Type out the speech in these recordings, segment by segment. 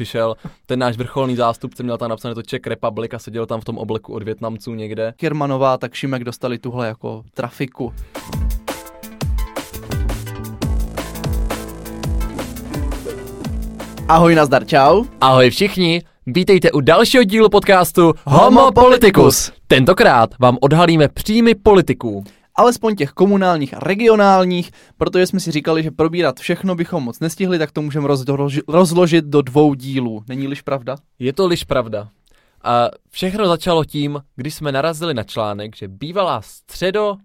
přišel ten náš vrcholný zástupce, měl tam napsané to Czech Republic a seděl tam v tom obleku od Větnamců někde. Kirmanová, tak Šimek dostali tuhle jako trafiku. Ahoj, nazdar, čau. Ahoj všichni, vítejte u dalšího dílu podcastu Homo Politicus. Tentokrát vám odhalíme příjmy politiků. Alespoň těch komunálních a regionálních, protože jsme si říkali, že probírat všechno bychom moc nestihli, tak to můžeme rozloži- rozložit do dvou dílů. Není liž pravda? Je to liž pravda. A všechno začalo tím, když jsme narazili na článek, že bývalá středo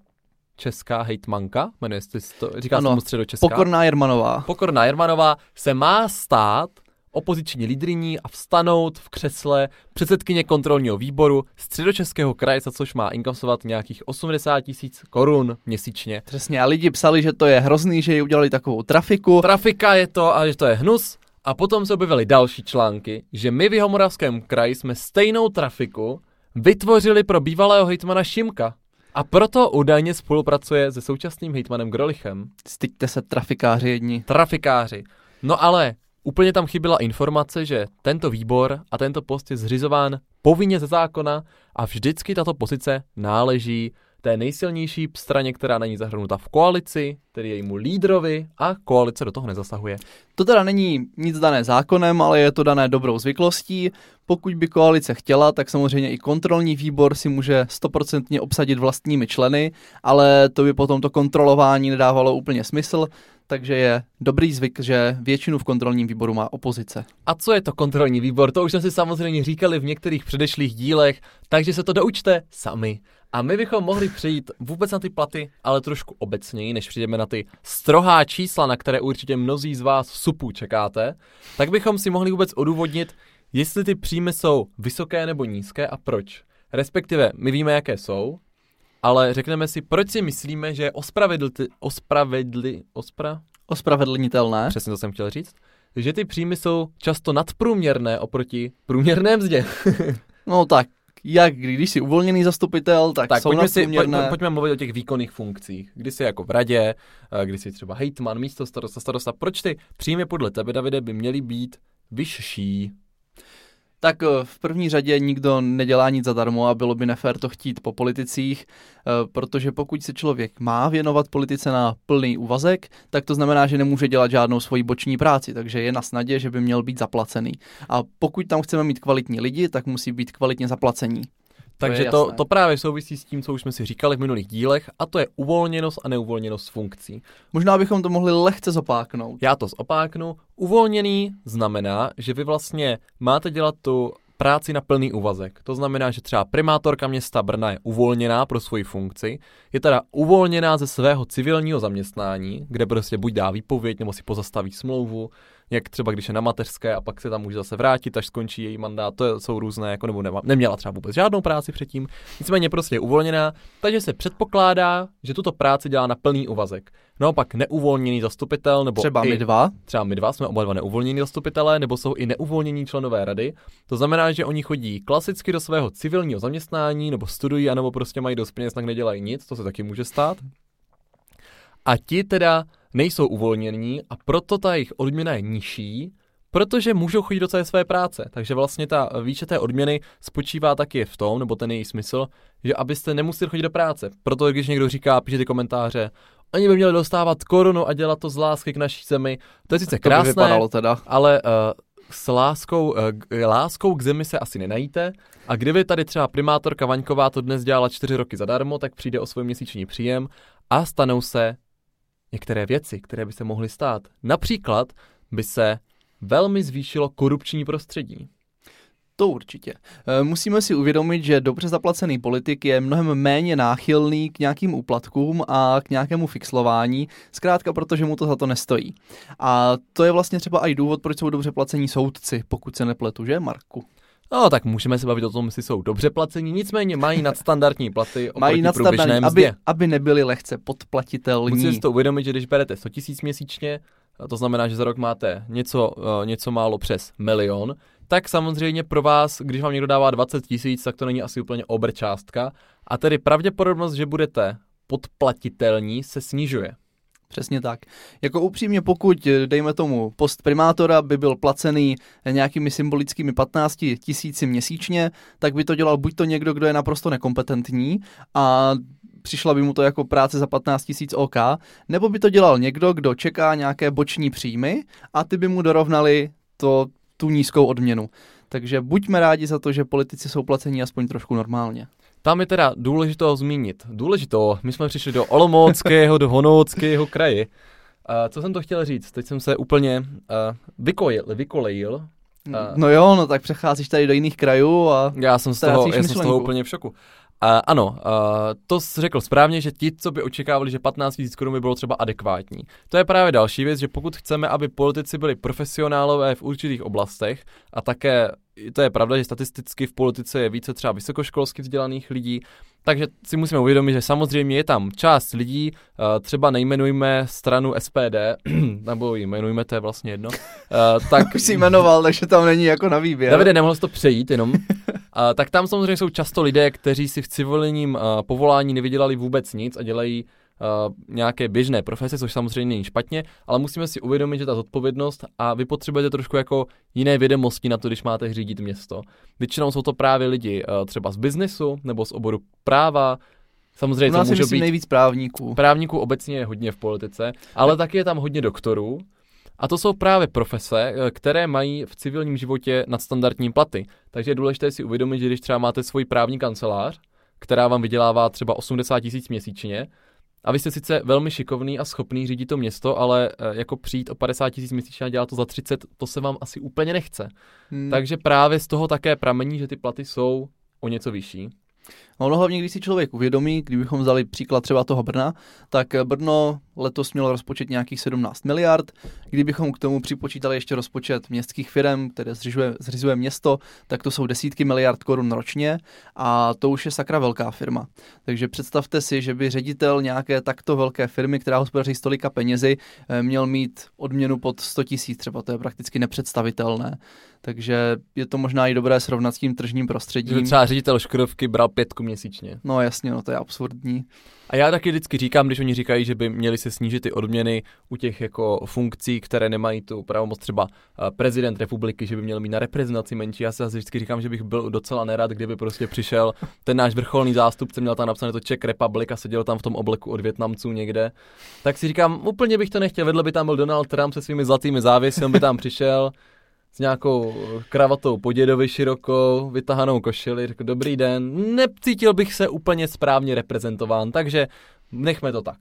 česká hejtmanka, jmenuje se to, říká se Ano, tomu středočeská. Pokorná Jermanová. Pokorná Jermanová se má stát opoziční lídriní a vstanout v křesle předsedkyně kontrolního výboru středočeského kraje, za což má inkasovat nějakých 80 tisíc korun měsíčně. Přesně, a lidi psali, že to je hrozný, že jí udělali takovou trafiku. Trafika je to a že to je hnus. A potom se objevily další články, že my v Jihomoravském kraji jsme stejnou trafiku vytvořili pro bývalého hejtmana Šimka. A proto údajně spolupracuje se současným hejtmanem Grolichem. Styďte se trafikáři jedni. Trafikáři. No ale úplně tam chyběla informace, že tento výbor a tento post je zřizován povinně ze zákona a vždycky tato pozice náleží té nejsilnější straně, která není zahrnuta v koalici, tedy jejímu lídrovi a koalice do toho nezasahuje. To teda není nic dané zákonem, ale je to dané dobrou zvyklostí. Pokud by koalice chtěla, tak samozřejmě i kontrolní výbor si může stoprocentně obsadit vlastními členy, ale to by potom to kontrolování nedávalo úplně smysl, takže je dobrý zvyk, že většinu v kontrolním výboru má opozice. A co je to kontrolní výbor? To už jsme si samozřejmě říkali v některých předešlých dílech, takže se to doučte sami. A my bychom mohli přejít vůbec na ty platy, ale trošku obecněji, než přijdeme na ty strohá čísla, na které určitě mnozí z vás v supu čekáte, tak bychom si mohli vůbec odůvodnit, jestli ty příjmy jsou vysoké nebo nízké a proč. Respektive, my víme, jaké jsou, ale řekneme si, proč si myslíme, že je ospravedli, ospravedli, ospra? Ospravedlnitelné. Přesně to jsem chtěl říct. Že ty příjmy jsou často nadprůměrné oproti průměrné mzdě. No tak, jak když jsi uvolněný zastupitel, tak, tak jsou pojďme, si, nadprůměrné. pojď, pojďme mluvit o těch výkonných funkcích. Kdy jsi jako v radě, eh, kdy jsi třeba hejtman, místo starosta, starosta. Proč ty příjmy podle tebe, Davide, by měly být vyšší? Tak eh, v první řadě nikdo nedělá nic zadarmo a bylo by nefér to chtít po politicích, eh, protože pokud se člověk má věnovat politice na plný úvazek, tak to znamená, že nemůže dělat žádnou svoji boční práci, takže je na snadě, že by měl být zaplacený. A pokud tam chceme mít kvalitní lidi, tak musí být kvalitně zaplacení. Takže to, jasné. to právě souvisí s tím, co už jsme si říkali v minulých dílech, a to je uvolněnost a neuvolněnost funkcí. Možná bychom to mohli lehce zopáknout. Já to zopáknu. Uvolněný znamená, že vy vlastně máte dělat tu práci na plný úvazek. To znamená, že třeba primátorka města Brna je uvolněná pro svoji funkci, je teda uvolněná ze svého civilního zaměstnání, kde prostě buď dá výpověď, nebo si pozastaví smlouvu, jak třeba když je na mateřské a pak se tam může zase vrátit, až skončí její mandát, to jsou různé, jako nebo nema, neměla třeba vůbec žádnou práci předtím, nicméně prostě je uvolněná, takže se předpokládá, že tuto práci dělá na plný úvazek. Naopak neuvolněný zastupitel, nebo Třeba i, my dva. třeba my dva jsme oba dva neuvolnění zastupitelé, nebo jsou i neuvolnění členové rady. To znamená, že oni chodí klasicky do svého civilního zaměstnání, nebo studují, anebo prostě mají dost peněz, tak nedělají nic, to se taky může stát. A ti teda nejsou uvolnění a proto ta jejich odměna je nižší, protože můžou chodit do celé své práce. Takže vlastně ta výše té odměny spočívá taky v tom, nebo ten její smysl, že abyste nemuseli chodit do práce. Proto když někdo říká, píše ty komentáře, oni by měli dostávat korunu a dělat to z lásky k naší zemi. To je sice To by krásné, teda. ale uh, s láskou, uh, k- láskou k zemi se asi nenajíte. A kdyby tady třeba primátorka Vaňková to dnes dělala čtyři roky zadarmo, tak přijde o svůj měsíční příjem a stanou se některé věci, které by se mohly stát. Například by se velmi zvýšilo korupční prostředí. To určitě. E, Musíme si uvědomit, že dobře zaplacený politik je mnohem méně náchylný k nějakým úplatkům a k nějakému fixlování, zkrátka protože mu to za to nestojí. A to je vlastně třeba i důvod, proč jsou dobře placení soudci, pokud se nepletu, že Marku? No, tak můžeme se bavit o tom, jestli jsou dobře placení, nicméně mají nadstandardní platy oproti Mají průběžné nadstandardní, mzdě. aby, aby nebyli lehce podplatitelní. Musíte si to uvědomit, že když berete 100 000 měsíčně, to znamená, že za rok máte něco, uh, něco málo přes milion, tak samozřejmě pro vás, když vám někdo dává 20 tisíc, tak to není asi úplně obr částka. A tedy pravděpodobnost, že budete podplatitelní, se snižuje. Přesně tak. Jako upřímně, pokud, dejme tomu, post primátora by byl placený nějakými symbolickými 15 tisíci měsíčně, tak by to dělal buď to někdo, kdo je naprosto nekompetentní a přišla by mu to jako práce za 15 tisíc OK, nebo by to dělal někdo, kdo čeká nějaké boční příjmy a ty by mu dorovnali to, tu nízkou odměnu. Takže buďme rádi za to, že politici jsou placení aspoň trošku normálně. Tam je teda důležité zmínit. Důležité, my jsme přišli do Olomouckého, do Honouckého kraje. Uh, co jsem to chtěl říct? Teď jsem se úplně uh, vykojil, vykolejil. Uh, no jo, no tak přecházíš tady do jiných krajů a Já jsem z toho, já jsem z toho úplně v šoku. Uh, ano, uh, to jsi řekl správně, že ti, co by očekávali, že 15 000 korun by bylo třeba adekvátní. To je právě další věc, že pokud chceme, aby politici byli profesionálové v určitých oblastech a také to je pravda, že statisticky v politice je více třeba vysokoškolsky vzdělaných lidí, takže si musíme uvědomit, že samozřejmě je tam část lidí, třeba nejmenujme stranu SPD, nebo ji jmenujme, to je vlastně jedno. Tak... Už si jmenoval, takže tam není jako na výběr. Davide, nemohl jsi to přejít jenom. uh, tak tam samozřejmě jsou často lidé, kteří si v civilním uh, povolání nevydělali vůbec nic a dělají uh, nějaké běžné profese, což samozřejmě není špatně, ale musíme si uvědomit, že ta zodpovědnost a vy potřebujete trošku jako jiné vědomosti na to, když máte řídit město. Většinou jsou to právě lidi uh, třeba z biznesu nebo z oboru práva, Samozřejmě to může být nejvíc právníků. Právníků obecně je hodně v politice, ale taky je tam hodně doktorů. A to jsou právě profese, eh, které mají v civilním životě nadstandardní platy. Takže je důležité si uvědomit, že když třeba máte svoji právní kancelář, která vám vydělává třeba 80 tisíc měsíčně, a vy jste sice velmi šikovný a schopný řídit to město, ale eh, jako přijít o 50 tisíc měsíčně a dělat to za 30, to se vám asi úplně nechce. Hmm. Takže právě z toho také pramení, že ty platy jsou o něco vyšší. Ono hlavně, když si člověk uvědomí, kdybychom vzali příklad třeba toho Brna, tak Brno letos mělo rozpočet nějakých 17 miliard. Kdybychom k tomu připočítali ještě rozpočet městských firm, které zřizuje, zřizuje město, tak to jsou desítky miliard korun ročně a to už je sakra velká firma. Takže představte si, že by ředitel nějaké takto velké firmy, která hospodaří stolika penězi, eh, měl mít odměnu pod 100 tisíc, třeba to je prakticky nepředstavitelné. Takže je to možná i dobré srovnat s tím tržním prostředím. Třeba ředitel Škodovky bral pětku měsíčně. No jasně, no to je absurdní. A já taky vždycky říkám, když oni říkají, že by měli se snížit ty odměny u těch jako funkcí, které nemají tu pravomoc, třeba eh, prezident republiky, že by měl mít na reprezentaci menší. Já se zase vždycky říkám, že bych byl docela nerad, kdyby prostě přišel ten náš vrcholný zástupce, měl tam napsané to Czech Republic a seděl tam v tom obleku od Větnamců někde. Tak si říkám, úplně bych to nechtěl, vedle by tam byl Donald Trump se svými zlatými závěsy, on by tam přišel s nějakou kravatou podědovi širokou, vytahanou košili, řekl dobrý den, necítil bych se úplně správně reprezentován, takže nechme to tak.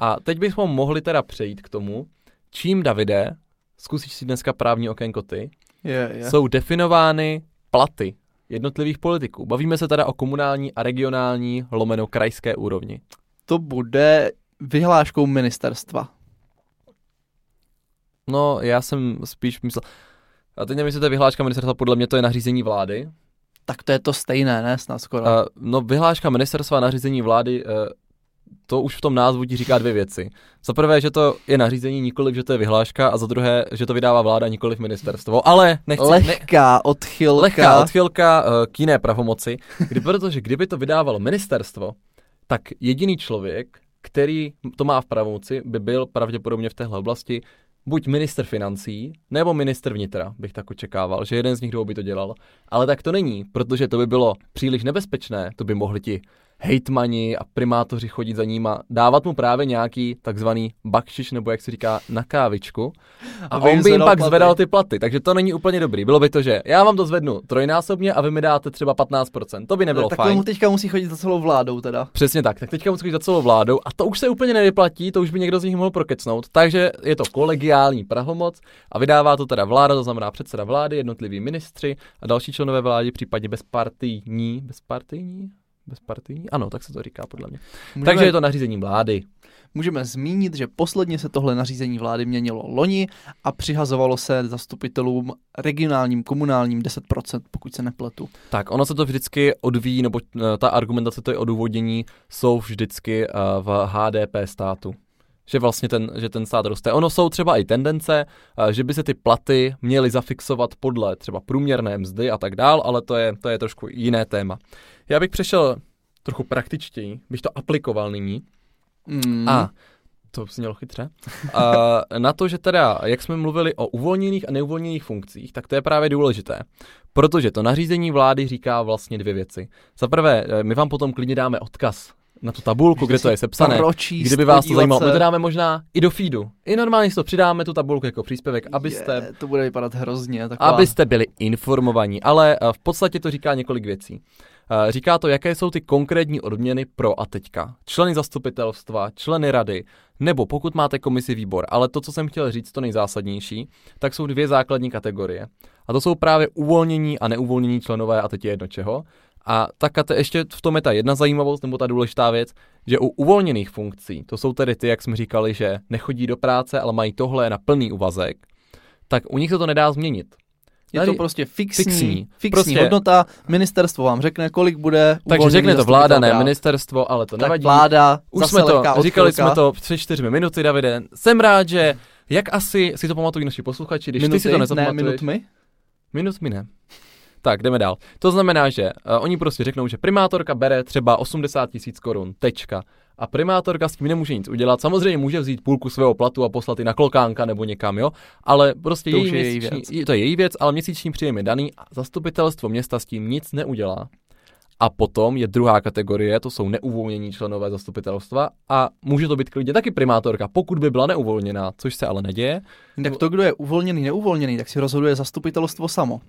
A teď bychom mohli teda přejít k tomu, čím, Davide, zkusíš si dneska právní okénko ty, yeah, yeah. jsou definovány platy jednotlivých politiků. Bavíme se teda o komunální a regionální lomeno krajské úrovni. To bude vyhláškou ministerstva. No, já jsem spíš myslel, a teď je vyhláška ministerstva, podle mě to je nařízení vlády. Tak to je to stejné, ne? Snad skoro. Uh, no, vyhláška ministerstva a nařízení vlády, uh, to už v tom názvu ti říká dvě věci. Za prvé, že to je nařízení, nikoliv, že to je vyhláška, a za druhé, že to vydává vláda, nikoliv ministerstvo. Ale nechci... Lehká ne, odchylka. Lehká odchylka uh, k jiné pravomoci, kdy, protože kdyby to vydávalo ministerstvo, tak jediný člověk, který to má v pravomoci, by byl pravděpodobně v téhle oblasti buď minister financí, nebo minister vnitra, bych tak očekával, že jeden z nich dvou by to dělal. Ale tak to není, protože to by bylo příliš nebezpečné, to by mohli ti hejtmani a primátoři chodit za ním a dávat mu právě nějaký takzvaný bakšiš, nebo jak se říká, na kávičku. A Aby on by jim pak platy. zvedal ty platy, takže to není úplně dobrý. Bylo by to, že já vám to zvednu trojnásobně a vy mi dáte třeba 15%. To by nebylo tak fajn. Tak teďka musí chodit za celou vládou teda. Přesně tak, tak teďka musí chodit za celou vládou a to už se úplně nevyplatí, to už by někdo z nich mohl prokecnout. Takže je to kolegiální prahomoc a vydává to teda vláda, to znamená předseda vlády, jednotliví ministři a další členové vlády, případně bezpartijní, bezpartijní, bezpartijní? Ano, tak se to říká podle mě. Můžeme, Takže je to nařízení vlády. Můžeme zmínit, že posledně se tohle nařízení vlády měnilo loni a přihazovalo se zastupitelům regionálním, komunálním 10%, pokud se nepletu. Tak, ono se to vždycky odvíjí, nebo eh, ta argumentace, to je odůvodnění, jsou vždycky eh, v HDP státu že vlastně ten, že ten stát roste. Ono jsou třeba i tendence, eh, že by se ty platy měly zafixovat podle třeba průměrné mzdy a tak dál, ale to je, to je trošku jiné téma. Já bych přešel trochu praktičtěji, bych to aplikoval nyní. Mm. A To mělo chytře. A na to, že teda, jak jsme mluvili o uvolněných a neuvolněných funkcích, tak to je právě důležité. Protože to nařízení vlády říká vlastně dvě věci. Za prvé, eh, my vám potom klidně dáme odkaz na tu tabulku, kde to je sepsané. Pročíst, Kdyby vás to zajímalo, se. my to dáme možná i do feedu. I normálně si to přidáme, tu tabulku jako příspěvek, abyste, Je, to bude vypadat hrozně. Taková... abyste byli informovaní. Ale eh, v podstatě to říká několik věcí. Eh, Říká to, jaké jsou ty konkrétní odměny pro a teďka. Členy zastupitelstva, členy rady, nebo pokud máte komisi výbor. Ale to, co jsem chtěl říct, to nejzásadnější, tak jsou dvě základní kategorie. A to jsou právě uvolnění a neuvolnění členové a teď je jedno čeho. A ta kate, ještě v tom je ta jedna zajímavost, nebo ta důležitá věc, že u uvolněných funkcí, to jsou tedy ty, jak jsme říkali, že nechodí do práce, ale mají tohle na plný úvazek, tak u nich se to nedá změnit. Je to Tady- prostě fixní, fixní. fixní, Prostě- hodnota, ministerstvo vám řekne, kolik bude Takže řekne to vláda, ne ministerstvo, ale to Tak nevadí. vláda, Už jsme to, lehká říkali odchylka. jsme to před čtyřmi minuty, Davide. Jsem rád, že jak asi si to pamatují naši posluchači, když minuty, ty si to ne nezapamatuješ. minutmi. Minut mi ne. Tak, jdeme dál. To znamená, že uh, oni prostě řeknou, že primátorka bere třeba 80 tisíc korun, tečka. A primátorka s tím nemůže nic udělat. Samozřejmě může vzít půlku svého platu a poslat i na klokánka nebo někam, jo. Ale prostě To její je její měsíční, je to je její věc, ale měsíční příjem je daný a zastupitelstvo města s tím nic neudělá. A potom je druhá kategorie, to jsou neuvolnění členové zastupitelstva a může to být klidně taky primátorka, pokud by byla neuvolněná, což se ale neděje. Tak to, kdo je uvolněný, neuvolněný, tak si rozhoduje zastupitelstvo samo.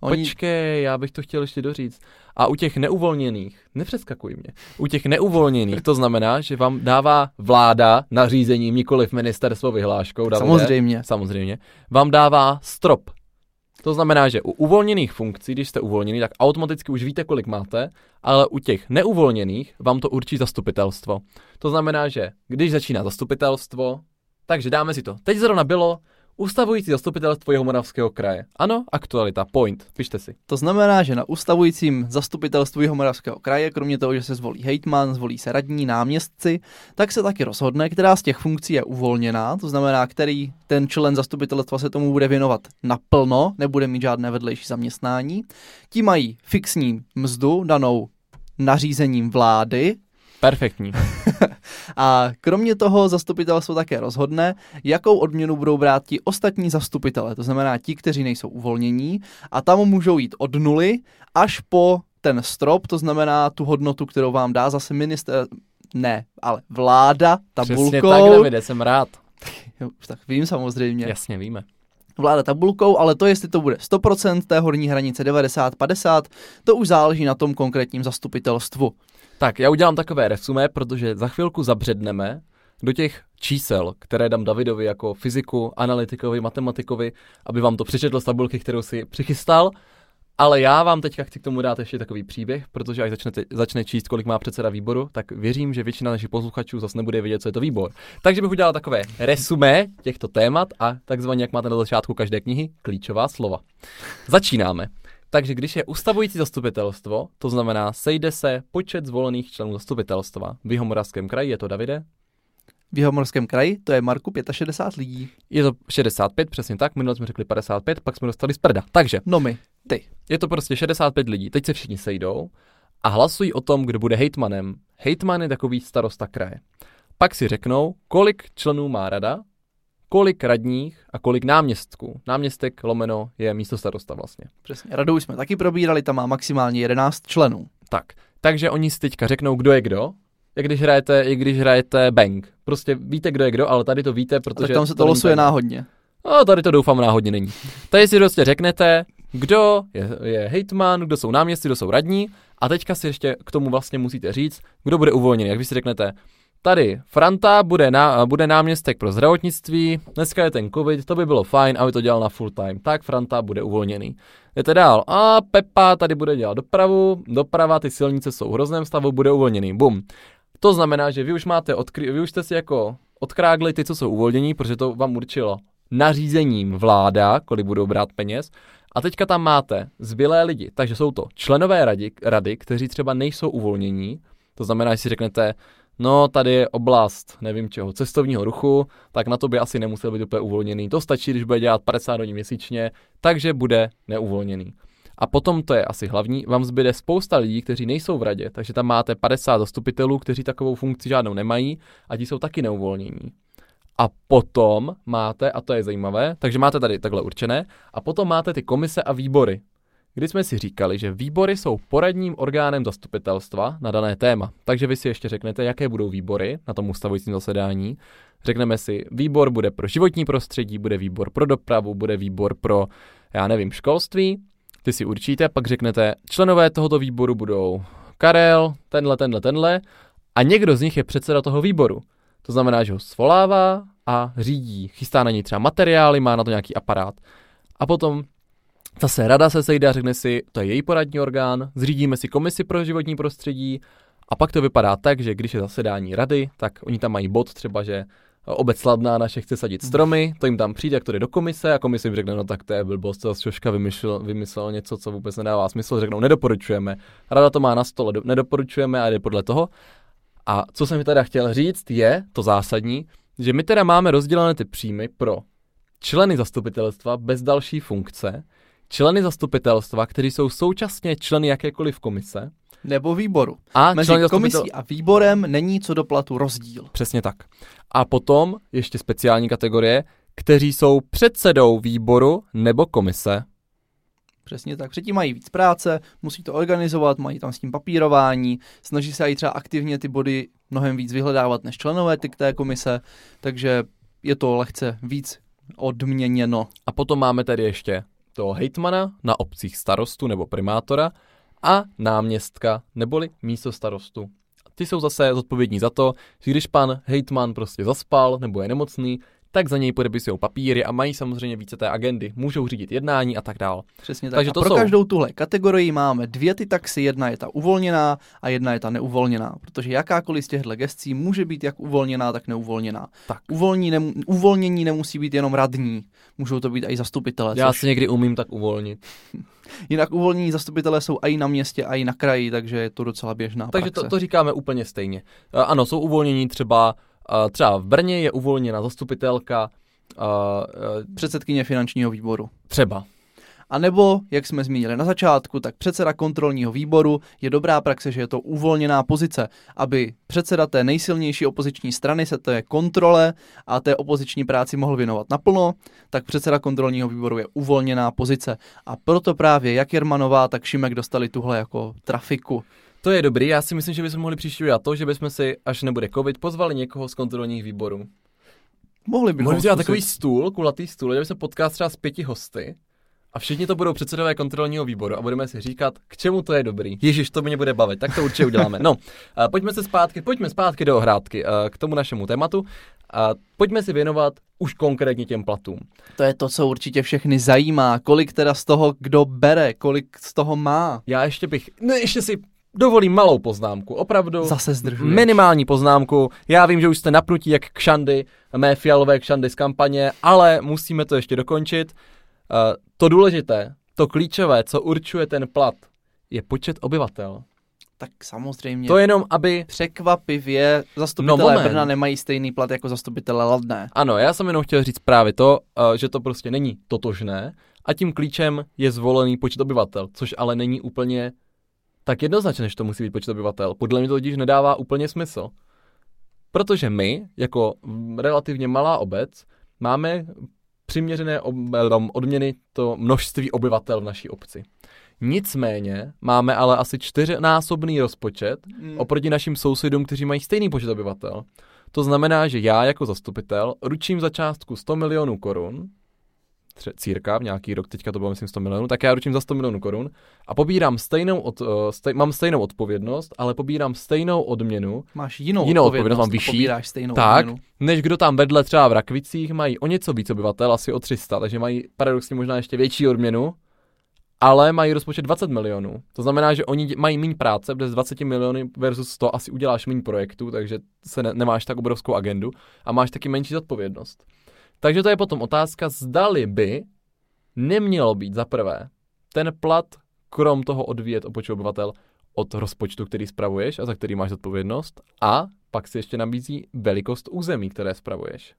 Oni, Počkej, já bych to chtěl ještě doříct. A u těch neuvolněných, nepřeskakuj mě, u těch neuvolněných to znamená, že vám dává vláda nařízením, nikoliv ministerstvo vyhláškou, Davide, samozřejmě. samozřejmě, vám dává strop. To znamená, že u uvolněných funkcí, když jste uvolněný, tak automaticky už víte, kolik máte, ale u těch neuvolněných vám to určí zastupitelstvo. To znamená, že když začíná zastupitelstvo, takže dáme si to. Teď zrovna bylo ustavující zastupitelstvo Jihomoravského kraje. Ano, aktualita, point, pište si. To znamená, že na ustavujícím zastupitelstvu Jihomoravského kraje, kromě toho, že se zvolí hejtman, zvolí se radní, náměstci, tak se taky rozhodne, která z těch funkcí je uvolněná, to znamená, který ten člen zastupitelstva se tomu bude věnovat naplno, nebude mít žádné vedlejší zaměstnání. Ti mají fixní mzdu danou nařízením vlády, Perfektní. a kromě toho zastupitelstvo také rozhodne, jakou odměnu budou brát ti ostatní zastupitele, to znamená ti, kteří nejsou uvolnění a tam můžou jít od nuly až po ten strop, to znamená tu hodnotu, kterou vám dá zase minister, ne, ale vláda tabulkou. Přesně tak, Davide, jsem rád. Už tak vím samozřejmě. Jasně, víme. Vláda tabulkou, ale to, jestli to bude 100% té horní hranice 90-50, to už záleží na tom konkrétním zastupitelstvu. Tak, já udělám takové resumé, protože za chvilku zabředneme do těch čísel, které dám Davidovi jako fyziku, analytikovi, matematikovi, aby vám to přečetl z tabulky, kterou si přichystal. Ale já vám teďka chci k tomu dát ještě takový příběh, protože až začnete, začne číst, kolik má předseda výboru, tak věřím, že většina našich posluchačů zase nebude vědět, co je to výbor. Takže bych udělal takové resumé těchto témat a takzvaně, jak máte na začátku každé knihy, klíčová slova. Začínáme. Takže když je ustavující zastupitelstvo, to znamená sejde se počet zvolených členů zastupitelstva. V Jihomoravském kraji je to Davide, V Jihomoravském kraji to je Marku 65 lidí. je to 65, přesně tak, minule jsme řekli 55, pak jsme dostali z prda. Takže No my, ty. je to prostě 65 lidí, teď se všichni sejdou a hlasují o tom, kdo bude hejtmanem. Hejtman je takový starosta kraje. Pak si řeknou, kolik členů má rada, kolik radních a kolik náměstků. Náměstek lomeno je místo starosta vlastně. Přesně. Radu už jsme taky probírali, tam má maximálně 11 členů. Tak, takže oni si teďka řeknou, kdo je kdo, jak když hrajete, i když hrajete bank. Prostě víte, kdo je kdo, ale tady to víte, protože... Tak tam se to losuje tajné. náhodně. No, tady to doufám náhodně není. Tady si prostě řeknete, kdo je, je hejtman, kdo jsou náměstci, kdo jsou radní a teďka si ještě k tomu vlastně musíte říct, kdo bude uvolněný. Jak vy si řeknete, tady Franta bude, ná, bude náměstek pro zdravotnictví, dneska je ten covid, to by bylo fajn, aby to dělal na full time. Tak Franta bude uvolněný. Jdete dál. A Pepa tady bude dělat dopravu, doprava, ty silnice jsou v hrozném stavu, bude uvolněný. Bum. To znamená, že vy už máte, odkry, vy už jste si jako odkrágli ty, co jsou uvolnění, protože to vám určilo nařízením vláda, kolik budou brát peněz. A teďka tam máte zbylé lidi, takže jsou to členové rady, rady, kteří třeba nejsou uvolnění. To znamená, že si řeknete, no tady je oblast, nevím čeho, cestovního ruchu, tak na to by asi nemusel být úplně uvolněný. To stačí, když bude dělat 50 hodin měsíčně, takže bude neuvolněný. A potom to je asi hlavní, vám zbyde spousta lidí, kteří nejsou v radě, takže tam máte 50 zastupitelů, kteří takovou funkci žádnou nemají a ti jsou taky neuvolnění. A potom máte, a to je zajímavé, takže máte tady takhle určené, a potom máte ty komise a výbory, kdy jsme si říkali, že výbory jsou poradním orgánem zastupitelstva na dané téma. Takže vy si ještě řeknete, jaké budou výbory na tom ustavujícím zasedání. Řekneme si, výbor bude pro životní prostředí, bude výbor pro dopravu, bude výbor pro, já nevím, školství. Ty si určíte, pak řeknete, členové tohoto výboru budou Karel, tenhle, tenhle, tenhle a někdo z nich je předseda toho výboru. To znamená, že ho svolává a řídí, chystá na něj třeba materiály, má na to nějaký aparát. A potom zase rada se sejde a řekne si, to je její poradní orgán, zřídíme si komisi pro životní prostředí a pak to vypadá tak, že když je zasedání rady, tak oni tam mají bod třeba, že obec Sladná naše chce sadit stromy, to jim tam přijde, jak to jde do komise a komise jim řekne, no tak to je blbost, to Šoška vymyslel, vymyslel něco, co vůbec nedává smysl, řeknou, nedoporučujeme. Rada to má na stole, nedoporučujeme a jde podle toho. A co jsem mi teda chtěl říct je, to zásadní, že my teda máme rozdělené ty příjmy pro členy zastupitelstva bez další funkce, členy zastupitelstva, kteří jsou současně členy jakékoliv komise, nebo výboru. A Mezi členy komisí zastupitel- a výborem není co do platu rozdíl. Přesně tak. A potom ještě speciální kategorie, kteří jsou předsedou výboru nebo komise. Přesně tak. Předtím mají víc práce, musí to organizovat, mají tam s tím papírování, snaží se i třeba aktivně ty body mnohem víc vyhledávat než členové ty k té komise, takže je to lehce víc odměněno. A potom máme tady ještě toho hejtmana na obcích starostu nebo primátora a náměstka neboli místo starostu. Ty jsou zase zodpovědní za to, že když pan hejtman prostě zaspal nebo je nemocný, tak za něj podepisují papíry a mají samozřejmě více té agendy. Můžou řídit jednání a tak dál. Přesně tak. Takže a to pro jsou- každou tuhle kategorii máme dvě ty taxy, jedna je ta uvolněná a jedna je ta neuvolněná, protože jakákoliv z těchto gescí může být jak uvolněná, tak neuvolněná. Tak. Uvolní nemu, uvolnění nemusí být jenom radní, můžou to být i zastupitelé. Já což- si někdy umím tak uvolnit. Jinak uvolnění zastupitelé jsou i na městě, i na kraji, takže je to docela běžná Takže praxe. to, to říkáme úplně stejně. Uh, ano, jsou uvolnění třeba, třeba v Brně je uvolněna zastupitelka, uh, Předsedkyně finančního výboru. třeba. A nebo, jak jsme zmínili na začátku, tak předseda kontrolního výboru je dobrá praxe, že je to uvolněná pozice, aby předseda té nejsilnější opoziční strany se té kontrole a té opoziční práci mohl věnovat naplno, tak předseda kontrolního výboru je uvolněná pozice. A proto právě jak Jermanová, tak Šimek dostali tuhle jako trafiku. To je dobrý, já si myslím, že bychom mohli příště udělat to, že bychom si, až nebude covid, pozvali někoho z kontrolních výborů. Mohli by Mohli dělat takový stůl, kulatý stůl, kde by se potkat třeba s pěti hosty a všichni to budou předsedové kontrolního výboru a budeme si říkat, k čemu to je dobrý. Ježíš, to mě bude bavit, tak to určitě uděláme. No, pojďme se zpátky, pojďme zpátky do ohrádky k tomu našemu tématu. A pojďme si věnovat už konkrétně těm platům. To je to, co určitě všechny zajímá. Kolik teda z toho kdo bere, kolik z toho má. Já ještě bych, ne, ještě si dovolím malou poznámku, opravdu. Zase zdržuješ. Minimální poznámku. Já vím, že už jste napnutí jak kšandy, mé fialové kšandy z kampaně, ale musíme to ještě dokončit. Uh, to důležité, to klíčové, co určuje ten plat, je počet obyvatel. Tak samozřejmě. To jenom, aby... Překvapivě No, zastupitelé moment. Brna nemají stejný plat jako zastupitelé Ladné. Ano, já jsem jenom chtěl říct právě to, uh, že to prostě není totožné a tím klíčem je zvolený počet obyvatel, což ale není úplně tak jednoznačně, že to musí být počet obyvatel. Podle mě to totiž nedává úplně smysl. Protože my, jako relativně malá obec, máme přiměřené odměny to množství obyvatel v naší obci. Nicméně máme ale asi čtyřnásobný rozpočet Mm. oproti našim sousedům, kteří mají stejný počet obyvatel. To znamená, že já jako zastupitel ručím za částku 100 milionů korun, tře- círka, v nějaký rok, teďka to bylo myslím 100 milionů, tak já ručím za 100 milionů korun a pobírám stejnou, od, uh, stej, mám stejnou odpovědnost, ale pobírám stejnou odměnu, Máš jinou, Jinou odpovědnost, odpovědnost, mám vyšší. pobíráš stejnou tak, odměnu. než kdo tam vedle třeba v Rakvicích mají o něco víc obyvatel, asi o 300, takže mají paradoxně možná ještě větší odměnu, ale mají rozpočet 20 milionů. To znamená, že oni mají méně práce, protože z 20 milionů versus 100 asi uděláš méně projektů, takže se ne- nemáš tak obrovskou agendu a máš taky menší zodpovědnost. Takže to je potom otázka, zdali by nemělo být za prvé ten plat, krom toho odvíjet o počet obyvatel, od rozpočtu, který spravuješ a za který máš zodpovědnost a pak si ještě nabízí velikost území, které spravuješ.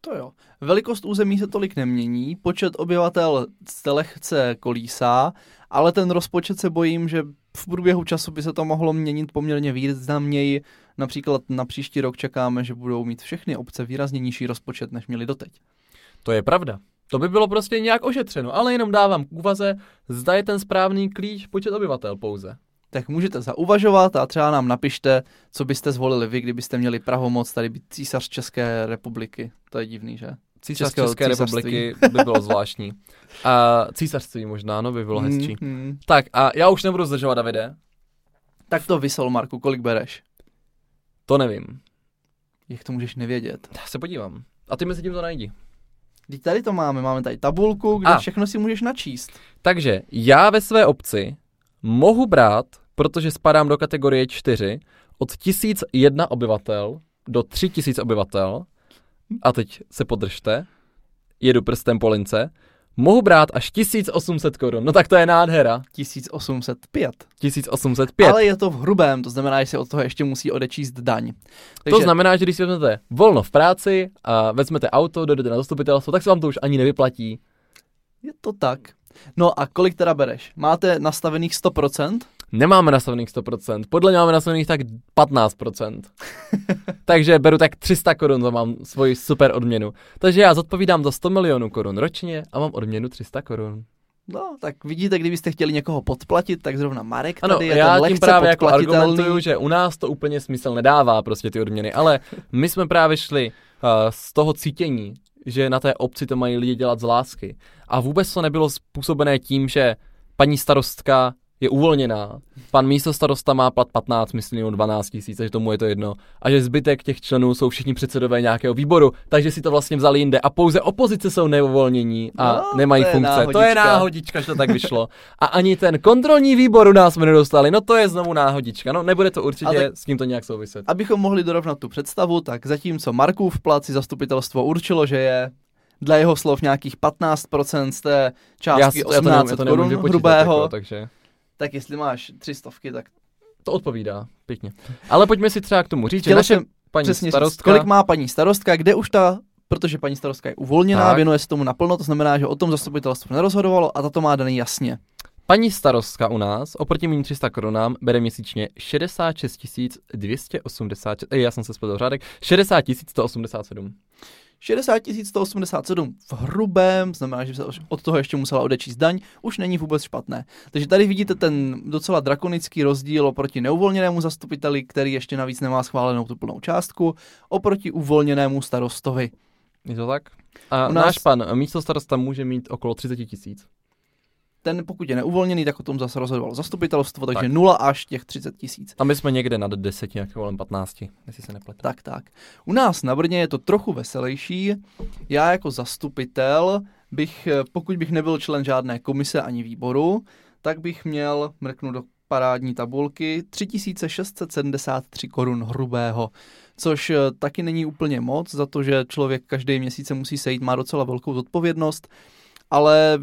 To jo. Velikost území se tolik nemění, počet obyvatel se lehce kolísá, ale ten rozpočet se bojím, že v průběhu času by se to mohlo měnit poměrně významněji. Například na příští rok čekáme, že budou mít všechny obce výrazně nižší rozpočet, než měli doteď. To je pravda. To by bylo prostě nějak ošetřeno, ale jenom dávám k úvaze, zda je ten správný klíč počet obyvatel pouze. Tak můžete zauvažovat a třeba nám napište, co byste zvolili vy, kdybyste měli pravomoc tady být císař České republiky. To je divný, že? Císař České, České republiky by bylo zvláštní. A císařství možná, no, by bylo hmm, hezčí. Mm, mm. Tak a já už nebudu zdržovat, Davide. Tak to vysol, Marku, kolik bereš? To nevím. Jak to můžeš nevědět? Já se podívám. A ty mezi tím to najdi. Teď tady to máme, máme tady tabulku, kde a. všechno si můžeš načíst. Takže já ve své obci mohu brát, protože spadám do kategorie 4, od 1001 obyvatel do 3000 obyvatel, a teď se podržte, jedu prstem po lince, mohu brát až 1800 korun. No tak to je nádhera. 1805. 1805. Ale je to v hrubém, to znamená, že se od toho ještě musí odečíst daň. Takže... To znamená, že když si vezmete volno v práci a vezmete auto, dojdete na zastupitelstvo, tak se vám to už ani nevyplatí. Je to tak. No a kolik teda bereš? Máte nastavených 100%? Nemáme nastavených 100%, podle mě máme nastavených tak 15%. Takže beru tak 300 korun, to mám svoji super odměnu. Takže já zodpovídám za 100 milionů korun ročně a mám odměnu 300 korun. No, tak vidíte, kdybyste chtěli někoho podplatit, tak zrovna Marek ano, tady je já ten tím právě jako argumentuju, že u nás to úplně smysl nedává prostě ty odměny, ale my jsme právě šli uh, z toho cítění, že na té obci to mají lidi dělat z lásky. A vůbec to nebylo způsobené tím, že paní starostka je uvolněná. Pan místo starosta má plat 15, myslím, 12 tisíc, takže tomu je to jedno. A že zbytek těch členů jsou všichni předsedové nějakého výboru, takže si to vlastně vzali jinde. A pouze opozice jsou neuvolnění a no, nemají to funkce. Náhodička. To je náhodička, že to tak vyšlo. A ani ten kontrolní výbor u nás jsme nedostali. No to je znovu náhodička. No nebude to určitě tak, s tím to nějak souviset. Abychom mohli dorovnat tu představu, tak zatímco Markův plat si zastupitelstvo určilo, že je dle jeho slov nějakých 15% z té částky já, 18 já to nevím, korun hrubého. Jako, takže tak jestli máš tři stovky, tak... To odpovídá, pěkně. Ale pojďme si třeba k tomu říct, že naše paní přesně starostka... Říct, kolik má paní starostka, kde už ta protože paní starostka je uvolněná, tak. věnuje se tomu naplno, to znamená, že o tom zastupitelstvo nerozhodovalo a tato má daný jasně. Paní starostka u nás oproti mým 300 korunám bere měsíčně 66 280, já jsem se spletl řádek, 60 187. 60 187 v hrubém, znamená, že se od toho ještě musela odečíst daň, už není vůbec špatné. Takže tady vidíte ten docela drakonický rozdíl oproti neuvolněnému zastupiteli, který ještě navíc nemá schválenou tu plnou částku, oproti uvolněnému starostovi. Je to tak? A nás... náš pan místo starosta může mít okolo 30 tisíc ten pokud je neuvolněný, tak o tom zase rozhodovalo zastupitelstvo, takže tak. 0 až těch 30 tisíc. A my jsme někde nad 10, nějak kolem 15, jestli se nepletu. Tak, tak. U nás na Brně je to trochu veselější. Já jako zastupitel bych, pokud bych nebyl člen žádné komise ani výboru, tak bych měl, mrknu do parádní tabulky, 3673 korun hrubého, což eh, taky není úplně moc, za to, že člověk každý měsíc se musí sejít, má docela velkou zodpovědnost, ale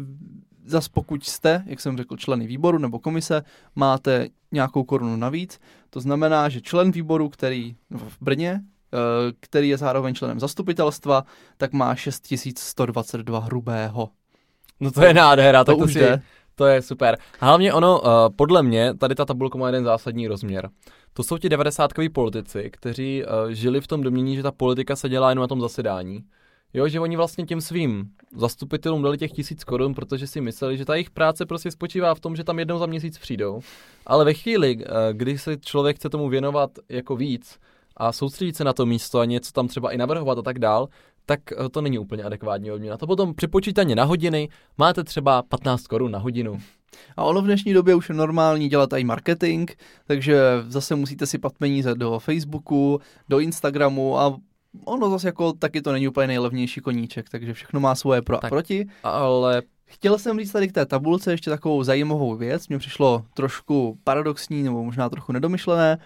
Zas pokud jste, jak jsem řekl, členy výboru nebo komise, máte nějakou korunu navíc. To znamená, že člen výboru, který v Brně, eh, který je zároveň členem zastupitelstva, tak má 6122 hrubého. No to je nádhera, to tak to už si, jde. To je super. Hlavně ono, uh, podle mě, tady ta tabulka má jeden zásadní rozměr. To jsou ti devadesátkoví politici, kteří uh, žili v tom domění, že ta politika se dělá jenom na tom zasedání. Jo, že oni vlastně těm svým zastupitelům dali těch tisíc korun, protože si mysleli, že ta jejich práce prostě spočívá v tom, že tam jednou za měsíc přijdou. Ale ve chvíli, eh, kdy se člověk chce tomu věnovat jako víc a soustředit se na to místo a něco tam třeba i navrhovat a tak dál, tak eh, to není úplně adekvátní odměna. To potom při počítaně na hodiny máte třeba 15 korun na hodinu. A ono v dnešní době už je normální dělat i marketing, takže zase musíte si pat peníze do Facebooku, do Instagramu a ono zase jako taky to není úplně nejlevnější koníček, takže všechno má svoje pro a tak, proti. Ale Chtěl jsem říct tady k té tabulce ještě takovou zajímavou věc, mně přišlo trošku paradoxní nebo možná trochu nedomyšlené.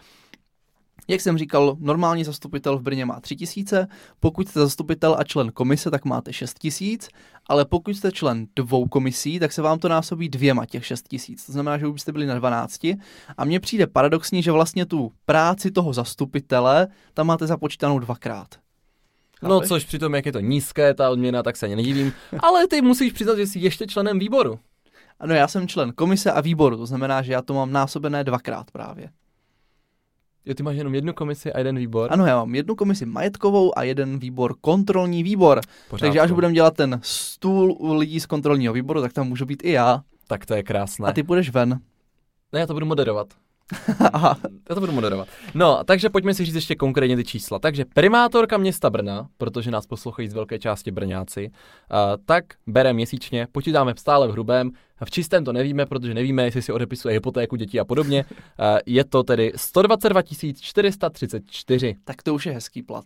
Jak jsem říkal, normální zastupitel v Brně má 3000, pokud jste zastupitel a člen komise, tak máte 6000, ale pokud jste člen dvou komisí, tak se vám to násobí dvěma těch 6000. To znamená, že už byste byli na 12. A mně přijde paradoxní, že vlastně tu práci toho zastupitele tam máte započítanou dvakrát. No, což přitom, jak je to nízké, ta odměna, tak se ani nedivím. Ale ty musíš přiznat, že jsi ještě členem výboru. Ano, já jsem člen komise a výboru, to znamená, že já to mám násobené dvakrát právě. Jo, ty máš jenom jednu komisi a jeden výbor? Ano, já mám jednu komisi majetkovou a jeden výbor kontrolní výbor. Pořádku. Takže až budeme dělat ten stůl u lidí z kontrolního výboru, tak tam můžu být i já. Tak to je krásné. A ty půjdeš ven. Ne, já to budu moderovat. Já to budu moderovat. No, takže pojďme si říct ještě konkrétně ty čísla. Takže primátorka města Brna, protože nás poslouchají z velké části Brňáci, uh, tak bere měsíčně, počítáme stále v hrubém, v čistém to nevíme, protože nevíme, jestli si odepisuje hypotéku dětí a podobně. Uh, je to tedy 122 434. Tak to už je hezký plat.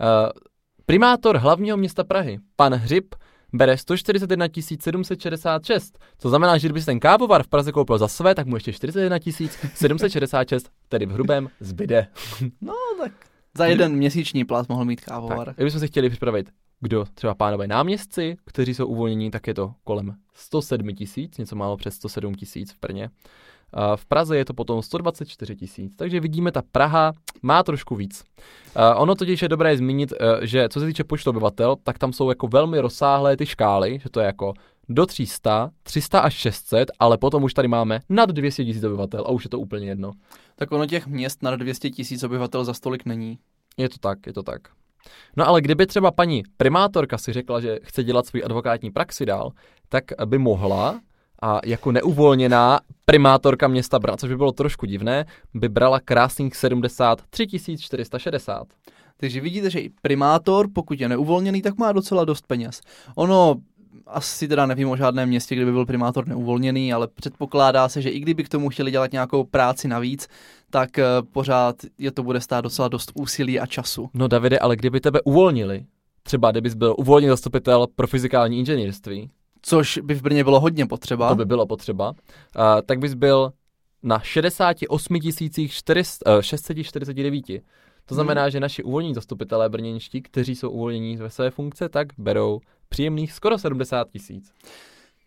Uh, primátor hlavního města Prahy, pan Hřib, bere 141 766. To znamená, že kdyby si ten kávovar v Praze koupil za své, tak mu ještě 41 766, tedy v hrubém, zbyde. No tak za jeden měsíční plat mohl mít kávovar. Tak, kdybychom si chtěli připravit, kdo třeba pánové náměstci, kteří jsou uvolnění, tak je to kolem 107 tisíc, něco málo přes 107 tisíc v Brně. V Praze je to potom 124 tisíc, takže vidíme, ta Praha má trošku víc. Ono totiž je dobré zmínit, eh, že co se týče počtu obyvatel, tak tam jsou jako velmi rozsáhlé ty škály, že to je jako do 300, 300 až 600, ale potom už tady máme nad 200 tisíc obyvatel a už je to úplně jedno. Tak ono těch měst nad 200 tisíc obyvatel za stolik není. Je to tak, je to tak. No ale kdyby třeba paní primátorka si řekla, že chce dělat svůj advokátní praxi dál, tak by mohla a jako neuvolněná primátorka města Brna, což by bylo trošku divné, by brala krásných 73 460. Takže vidíte, že i primátor, pokud je neuvolněný, tak má docela dost peněz. Ono, asi teda nevím o žádném městě, kde by byl primátor neuvolněný, ale předpokládá se, že i kdyby k tomu chtěli dělat nějakou práci navíc, tak eh, pořád je to bude stát docela dost úsilí a času. No Davide, ale kdyby tebe uvolnili, třeba kdybys byl uvolněný zastupitel pro fyzikální inženýrství, Což by v Brně bylo hodně potřeba. to by bylo potřeba, uh, tak bys byl na 68 400, uh, 649. To znamená, že naši uvolnění zastupitelé brněnští, kteří jsou uvolnění ve své funkce, tak berou příjemných skoro 70 tisíc.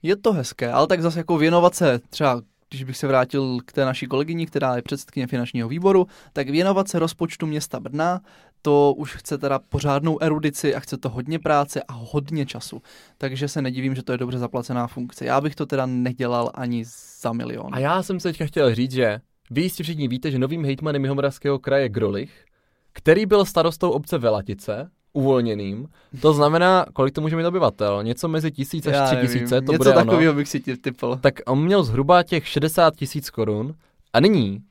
Je to hezké, ale tak zase jako věnovat se třeba když bych se vrátil k té naší kolegyni, která je předsedkyně finančního výboru, tak věnovat se rozpočtu města Brna, to už chce teda pořádnou erudici a chce to hodně práce a hodně času. Takže se nedivím, že to je dobře zaplacená funkce. Já bych to teda nedělal ani za milion. A já jsem se teďka chtěl říct, že vy jistě všichni víte, že novým hejtmanem Jihomoravského kraje je Grolich, který byl starostou obce Velatice, uvolněným. To znamená, kolik to může mít obyvatel? Něco mezi tisíc až tři tisíce, to Něco bude ono. takového bych si typl. Tak on měl zhruba těch 60 tisíc korun a nyní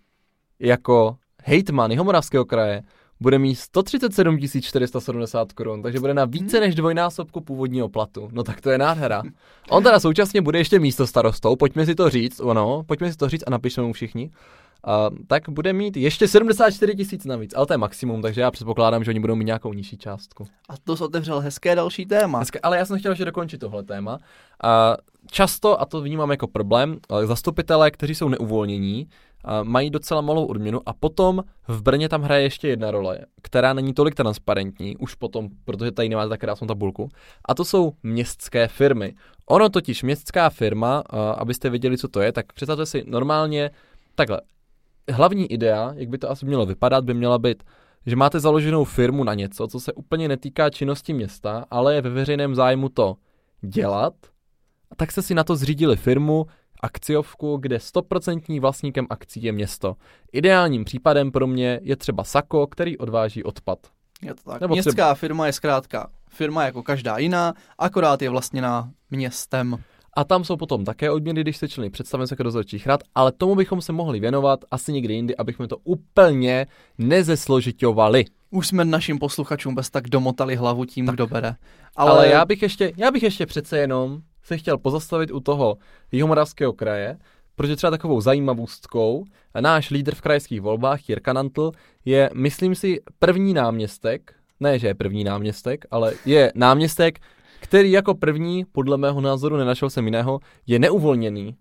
jako hejtman Jihomoravského kraje bude mít 137 470 korun, takže bude na více než dvojnásobku původního platu. No tak to je nádhera. On teda současně bude ještě místo starostou, pojďme si to říct, ono, pojďme si to říct a napišeme mu všichni. Uh, tak bude mít ještě 74 tisíc navíc, ale to je maximum, takže já předpokládám, že oni budou mít nějakou nižší částku. A to jsi otevřel hezké další téma. Dneska, ale já jsem chtěl ještě dokončit tohle téma. A často, a to vnímám jako problém, zastupitelé, kteří jsou neuvolnění, mají docela malou odměnu a potom v Brně tam hraje ještě jedna role, která není tolik transparentní, už potom, protože tady nemáte tak krásnou tabulku, a to jsou městské firmy. Ono totiž městská firma, abyste věděli, co to je, tak představte si normálně takhle. Hlavní idea, jak by to asi mělo vypadat, by měla být že máte založenou firmu na něco, co se úplně netýká činnosti města, ale je ve veřejném zájmu to dělat, a tak jste si na to zřídili firmu, akciovku, kde 100% vlastníkem akcí je město. Ideálním případem pro mě je třeba Sako, který odváží odpad. Je to tak. Nebo Městská třeba- firma je zkrátka firma jako každá jiná, akorát je vlastněná městem. A tam jsou potom také odměny, když se členy představenství dozorčích rad, ale tomu bychom se mohli věnovat asi někdy jindy, abychom to úplně nezesložitovali. Už jsme našim posluchačům bez tak domotali hlavu tím, tak. kdo bere. Ale, ale já, bych ještě, já bych ještě přece jenom se chtěl pozastavit u toho Jihomoravského kraje, protože třeba takovou zajímavostkou, náš lídr v krajských volbách, Jirka Nantl, je, myslím si, první náměstek, ne, že je první náměstek, ale je náměstek, který jako první, podle mého názoru, nenašel jsem jiného, je neuvolněný.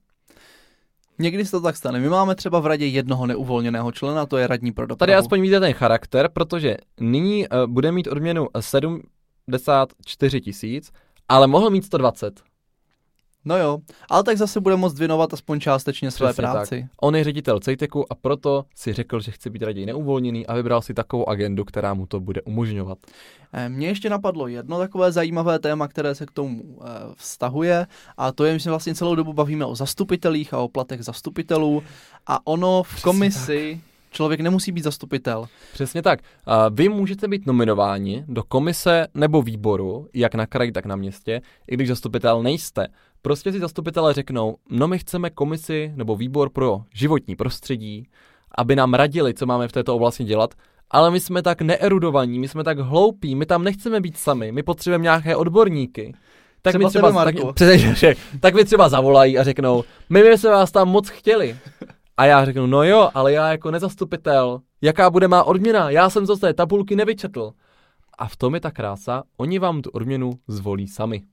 Někdy se to tak stane. My máme třeba v radě jednoho neuvolněného člena, to je radní pro dopravu. Tady aspoň vidíte ten charakter, protože nyní uh, bude mít odměnu 74 tisíc, ale mohl mít 120. No jo, ale tak zase bude moct věnovat aspoň částečně své Přesně práci. Tak. On je ředitel Cejteku a proto si řekl, že chce být raději neuvolněný a vybral si takovou agendu, která mu to bude umožňovat. Eh, Mně ještě napadlo jedno takové zajímavé téma, které se k tomu eh, vztahuje a to je, se vlastně celou dobu bavíme o zastupitelích a o platech zastupitelů a ono v Přesně komisi člověk nemusí být zastupitel. Přesně tak. Vy můžete být nominováni do komise nebo výboru, jak na kraji, tak na městě, i když zastupitel nejste. Prostě si zastupitelé řeknou, no my chceme komisi nebo výbor pro životní prostředí, aby nám radili, co máme v této oblasti dělat, ale my jsme tak neerudovaní, my jsme tak hloupí, my tam nechceme být sami, my potřebujeme nějaké odborníky. Tak Třeba mi třeba, tebe, tak, tak mi třeba zavolají a řeknou, my, my jsme vás tam moc chtěli. A já řeknu, no jo, ale já jako nezastupitel, jaká bude má odměna? Já jsem z té tabulky nevyčetl. A v tom je ta krása, oni vám tu odměnu zvolí sami.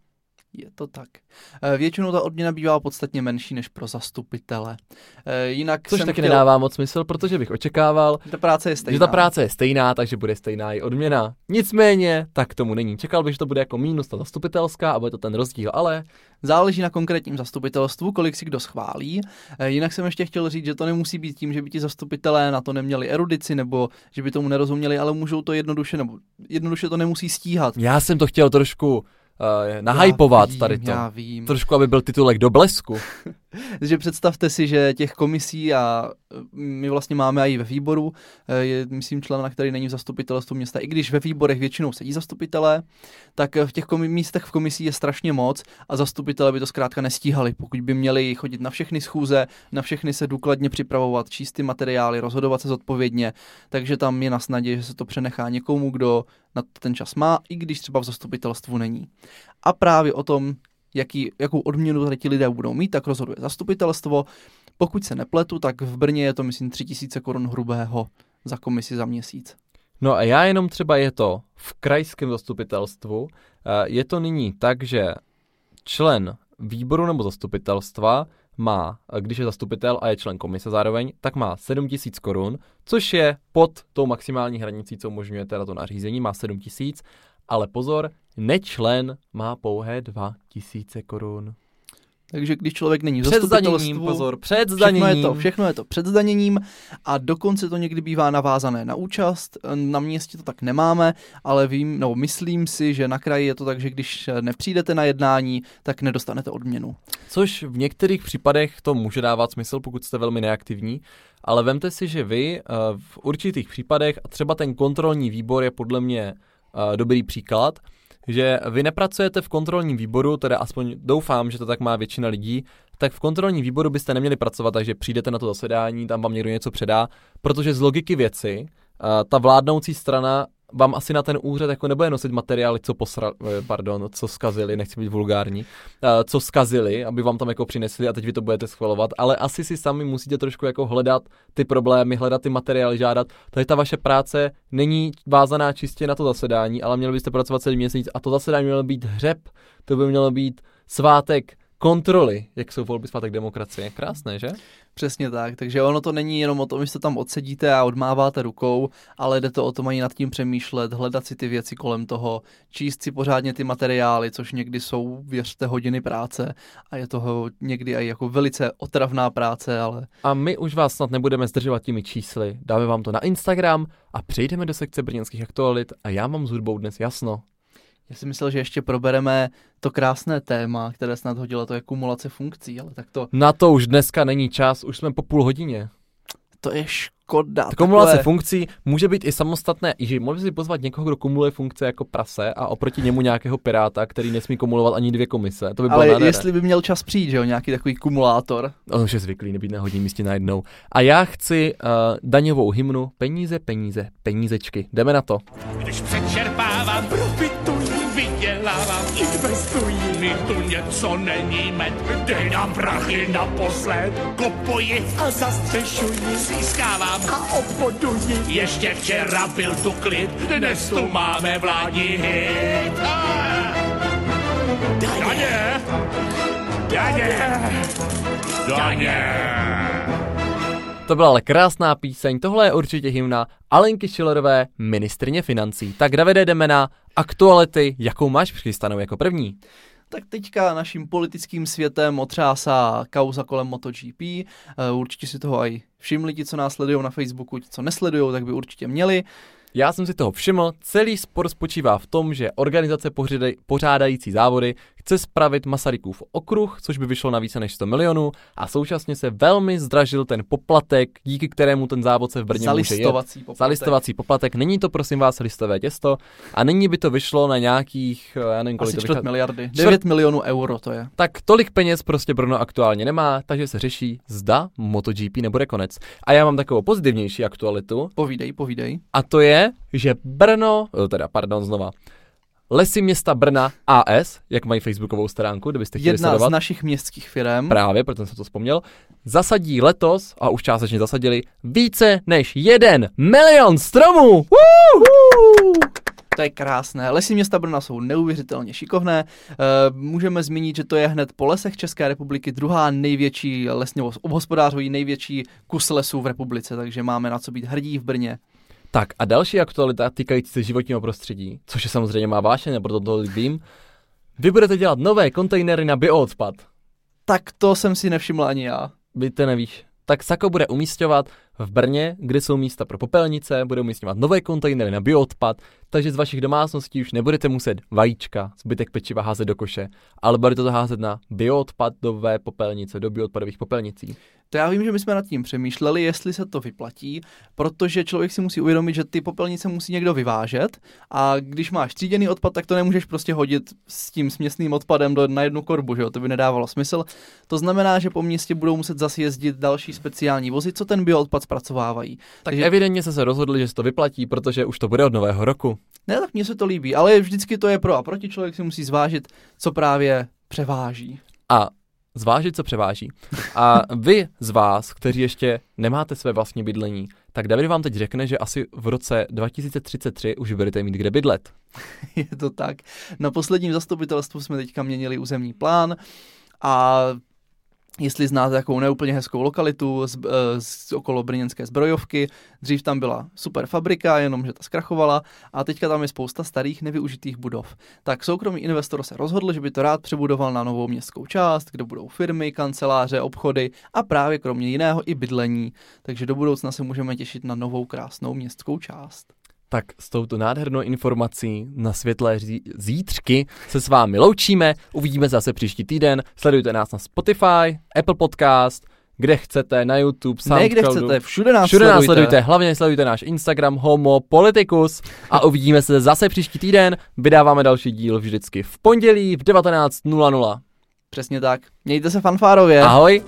Je to tak. Eh, Většinou ta odměna bývá podstatně menší než pro zastupitele. Eh, Jinak Což jsem taky chtěl... nedává moc smysl, protože bych očekával, Ta práce je stejná. že ta práce je stejná, takže bude stejná i odměna. Nicméně, tak tomu není. Čekal bych, že to bude jako mínus ta zastupitelská a bude to ten rozdíl, ale Záleží na konkrétním zastupitelstvu, kolik si kdo schválí. Eh, Jinak jsem ještě chtěl říct, že to nemusí být tím, že by ti zastupitelé na to neměli erudici nebo že by tomu nerozuměli, ale můžou to jednoduše, nebo jednoduše to nemusí stíhat. já jsem to chtěl trošku uh, nahypovat Já vím, tady to. Já vím. Trošku, aby byl titulek do blesku. že představte si, že těch komisí a e, my vlastně máme i ve výboru, e, je myslím člen, který není v zastupitelstvu města, i když ve výborech většinou sedí zastupitelé, tak v těch komi- místech v komisí je strašně moc a zastupitelé by to zkrátka nestíhali, pokud by měli chodit na všechny schůze, na všechny se důkladně připravovat, číst ty materiály, rozhodovat se zodpovědně, takže tam je na snadě, že se to přenechá někomu, kdo na ten čas má, i když třeba v zastupitelstvu není. A právě o tom, jaký, jakou odměnu tady ti lidé budou mít, tak rozhoduje zastupitelstvo. Pokud se nepletu, tak v Brně je to, myslím, 3000 korun hrubého za komisi za měsíc. No a já jenom třeba je to v krajském zastupitelstvu, eh, je to nyní tak, že člen výboru nebo zastupitelstva má, když je zastupitel a je člen komise zároveň, tak má 7 tisíc korun, což je pod tou maximální hranicí, co umožňuje teda to nařízení, má 7 tisíc, ale pozor, nečlen má pouhé 2 tisíce korun. Takže když člověk není v Před zdaněním, pozor, před všechno zdaněním. je, to, všechno je to před zdaněním a dokonce to někdy bývá navázané na účast. Na městě to tak nemáme, ale vím, no, myslím si, že na kraji je to tak, že když nepřijdete na jednání, tak nedostanete odměnu. Což v některých případech to může dávat smysl, pokud jste velmi neaktivní, ale vemte si, že vy eh, v určitých případech, a třeba ten kontrolní výbor je podle mě eh, dobrý příklad, že vy nepracujete v kontrolním výboru, teda aspoň doufám, že to tak má většina lidí, tak v kontrolním výboru byste neměli pracovat, takže přijdete na to zasedání, tam vám někdo něco předá, protože z logiky věci eh, ta vládnoucí strana vám asi na ten úřad jako nebude nosit materiály, co posra, eh, pardon, co skazili, nechci být vulgární, eh, co skazili, aby vám tam jako přinesli a teď vy to budete schvalovat, ale asi si sami musíte trošku jako hledat ty problémy, hledat ty materiály, žádat. Tady ta vaše práce není vázaná čistě na to zasedání, ale měli byste pracovat celý měsíc a to zasedání mělo být hřeb, to by mělo být svátek kontroly, jak jsou volby svátek demokracie. Krásné, že? Přesně tak, takže ono to není jenom o tom, že se tam odsedíte a odmáváte rukou, ale jde to o tom ani nad tím přemýšlet, hledat si ty věci kolem toho, číst si pořádně ty materiály, což někdy jsou, věřte, hodiny práce a je toho někdy i jako velice otravná práce, ale A my už vás snad nebudeme zdržovat těmi čísly, dáme vám to na Instagram a přejdeme do sekce brněnských aktualit a já mám s hudbou dnes jasno. Já si myslel, že ještě probereme to krásné téma, které snad hodilo, to je kumulace funkcí, ale tak to, Na to už dneska není čas, už jsme po půl hodině. to je škoda. Ta kumulace takové- funkcí může být i samostatné, i že mohli si pozvat někoho, kdo kumuluje funkce jako prase a oproti němu nějakého piráta, který nesmí kumulovat ani dvě komise. To by bylo ale nádherné. jestli by měl čas přijít, že jo, nějaký takový kumulátor. On už je zvyklý nebýt na hodním místě najednou. A já chci uh, daňovou hymnu Peníze, peníze, penízečky. Jdeme na to. Když přečerpávám, vydělávám, investuji. Mi tu něco není med, dej nám prachy naposled. Kopuji a zastřešuji, získávám a obchoduji. Ještě včera byl tu klid, dnes tu máme vládní hit. Ah! Daně! Daně! Daně! To byla ale krásná píseň, tohle je určitě hymna Alenky Šilerové, ministrně financí. Tak Davide, jdeme na aktuality, jakou máš přichystanou jako první. tak teďka naším politickým světem otřásá kauza kolem MotoGP. Eh, určitě si toho aj všimli ti, co nás sledují na Facebooku, ti, co nesledují, tak by určitě měli. Já jsem si toho všiml, celý spor spočívá v tom, že organizace pořádající závody chce spravit Masarykův okruh, což by vyšlo na více než 100 milionů a současně se velmi zdražil ten poplatek, díky kterému ten závod se v Brně může jet. Zalistovací poplatek. Zalistovací poplatek. Není to prosím vás listové těsto a nyní by to vyšlo na nějakých, eh, já nevím kolik Asi to čtvrt miliardy. 9 milionů euro to je. Tak tolik peněz prostě Brno aktuálně nemá, takže se řeší, zda MotoGP nebude konec. A já mám takovou pozitivnější aktualitu, Povídej, povídej. a to je, že Brno, eh, teda pardon znova, Lesy města Brna AS, jak mají facebookovou stránku, kdybyste chtěli Jedna sledovat. z našich městských firm. Právě, proto jsem to vzpomněl, zasadí letos, a už částečně zasadili, více než jeden milion stromů! Woo! To je krásné. Lesy města Brna jsou neuvěřitelně šikovné. E, můžeme zmínit, že to je hned po lesech České republiky druhá největší lesně obhospodářují největší kus lesů v republice, takže máme na co být hrdí v Brně. Tak a další aktualita týkající se životního prostředí, což je samozřejmě má vášeň, proto to líbím. Vy budete dělat nové kontejnery na bioodpad. Tak to jsem si nevšiml ani já. Vy to nevíš. Tak Sako bude umístěvat v Brně, kde jsou místa pro popelnice, bude umístěvat nové kontejnery na bioodpad, takže z vašich domácností už nebudete muset vajíčka, zbytek pečiva házet do koše, ale budete to házet na bioodpadové popelnice, do bioodpadových popelnicí. To já vím, že my jsme nad tím přemýšleli, jestli se to vyplatí, protože člověk si musí uvědomit, že ty popelnice musí někdo vyvážet a když máš tříděný odpad, tak to nemůžeš prostě hodit s tím směsným odpadem do, na jednu korbu, že jo? to by nedávalo smysl. To znamená, že po městě budou muset zase jezdit další speciální vozy, co ten bioodpad zpracovávají. Tak Takže- evidentně se se rozhodli, že se to vyplatí, protože už to bude od nového roku. Ne, tak mně se to líbí, ale vždycky to je pro a proti, člověk si musí zvážit, co právě převáží. A zvážit, co převáží. A vy z vás, kteří ještě nemáte své vlastní bydlení, tak David vám teď řekne, že asi v roce 2033 už budete mít kde bydlet. Je to tak. Na posledním zastupitelstvu jsme teďka měnili územní plán a jestli znáte takovou neúplně hezkou lokalitu z, eh, z okolo brněnské zbrojovky, dřív tam byla super fabrika, jenomže ta zkrachovala a teďka tam je spousta starých nevyužitých budov. Tak soukromý investor se rozhodl, že by to rád přebudoval na novou městskou část, kde budou firmy, kanceláře, obchody a právě kromě jiného i bydlení. Takže do budoucna se můžeme těšit na novou krásnou městskou část. Tak s touto nádhernou informací na světlé zí- zítřky se s vámi loučíme. Uvidíme se zase příští týden. Sledujte nás na Spotify, Apple Podcast, kde chcete, na YouTube, Ne, kde Soundcloudu. chcete, všude nás Všude nás sledujte. sledujte, hlavně sledujte náš Instagram Homo Politicus a uvidíme se zase příští týden. Vydáváme další díl vždycky v pondělí v 19.00. Přesně tak. Mějte se fanfárově. Ahoj!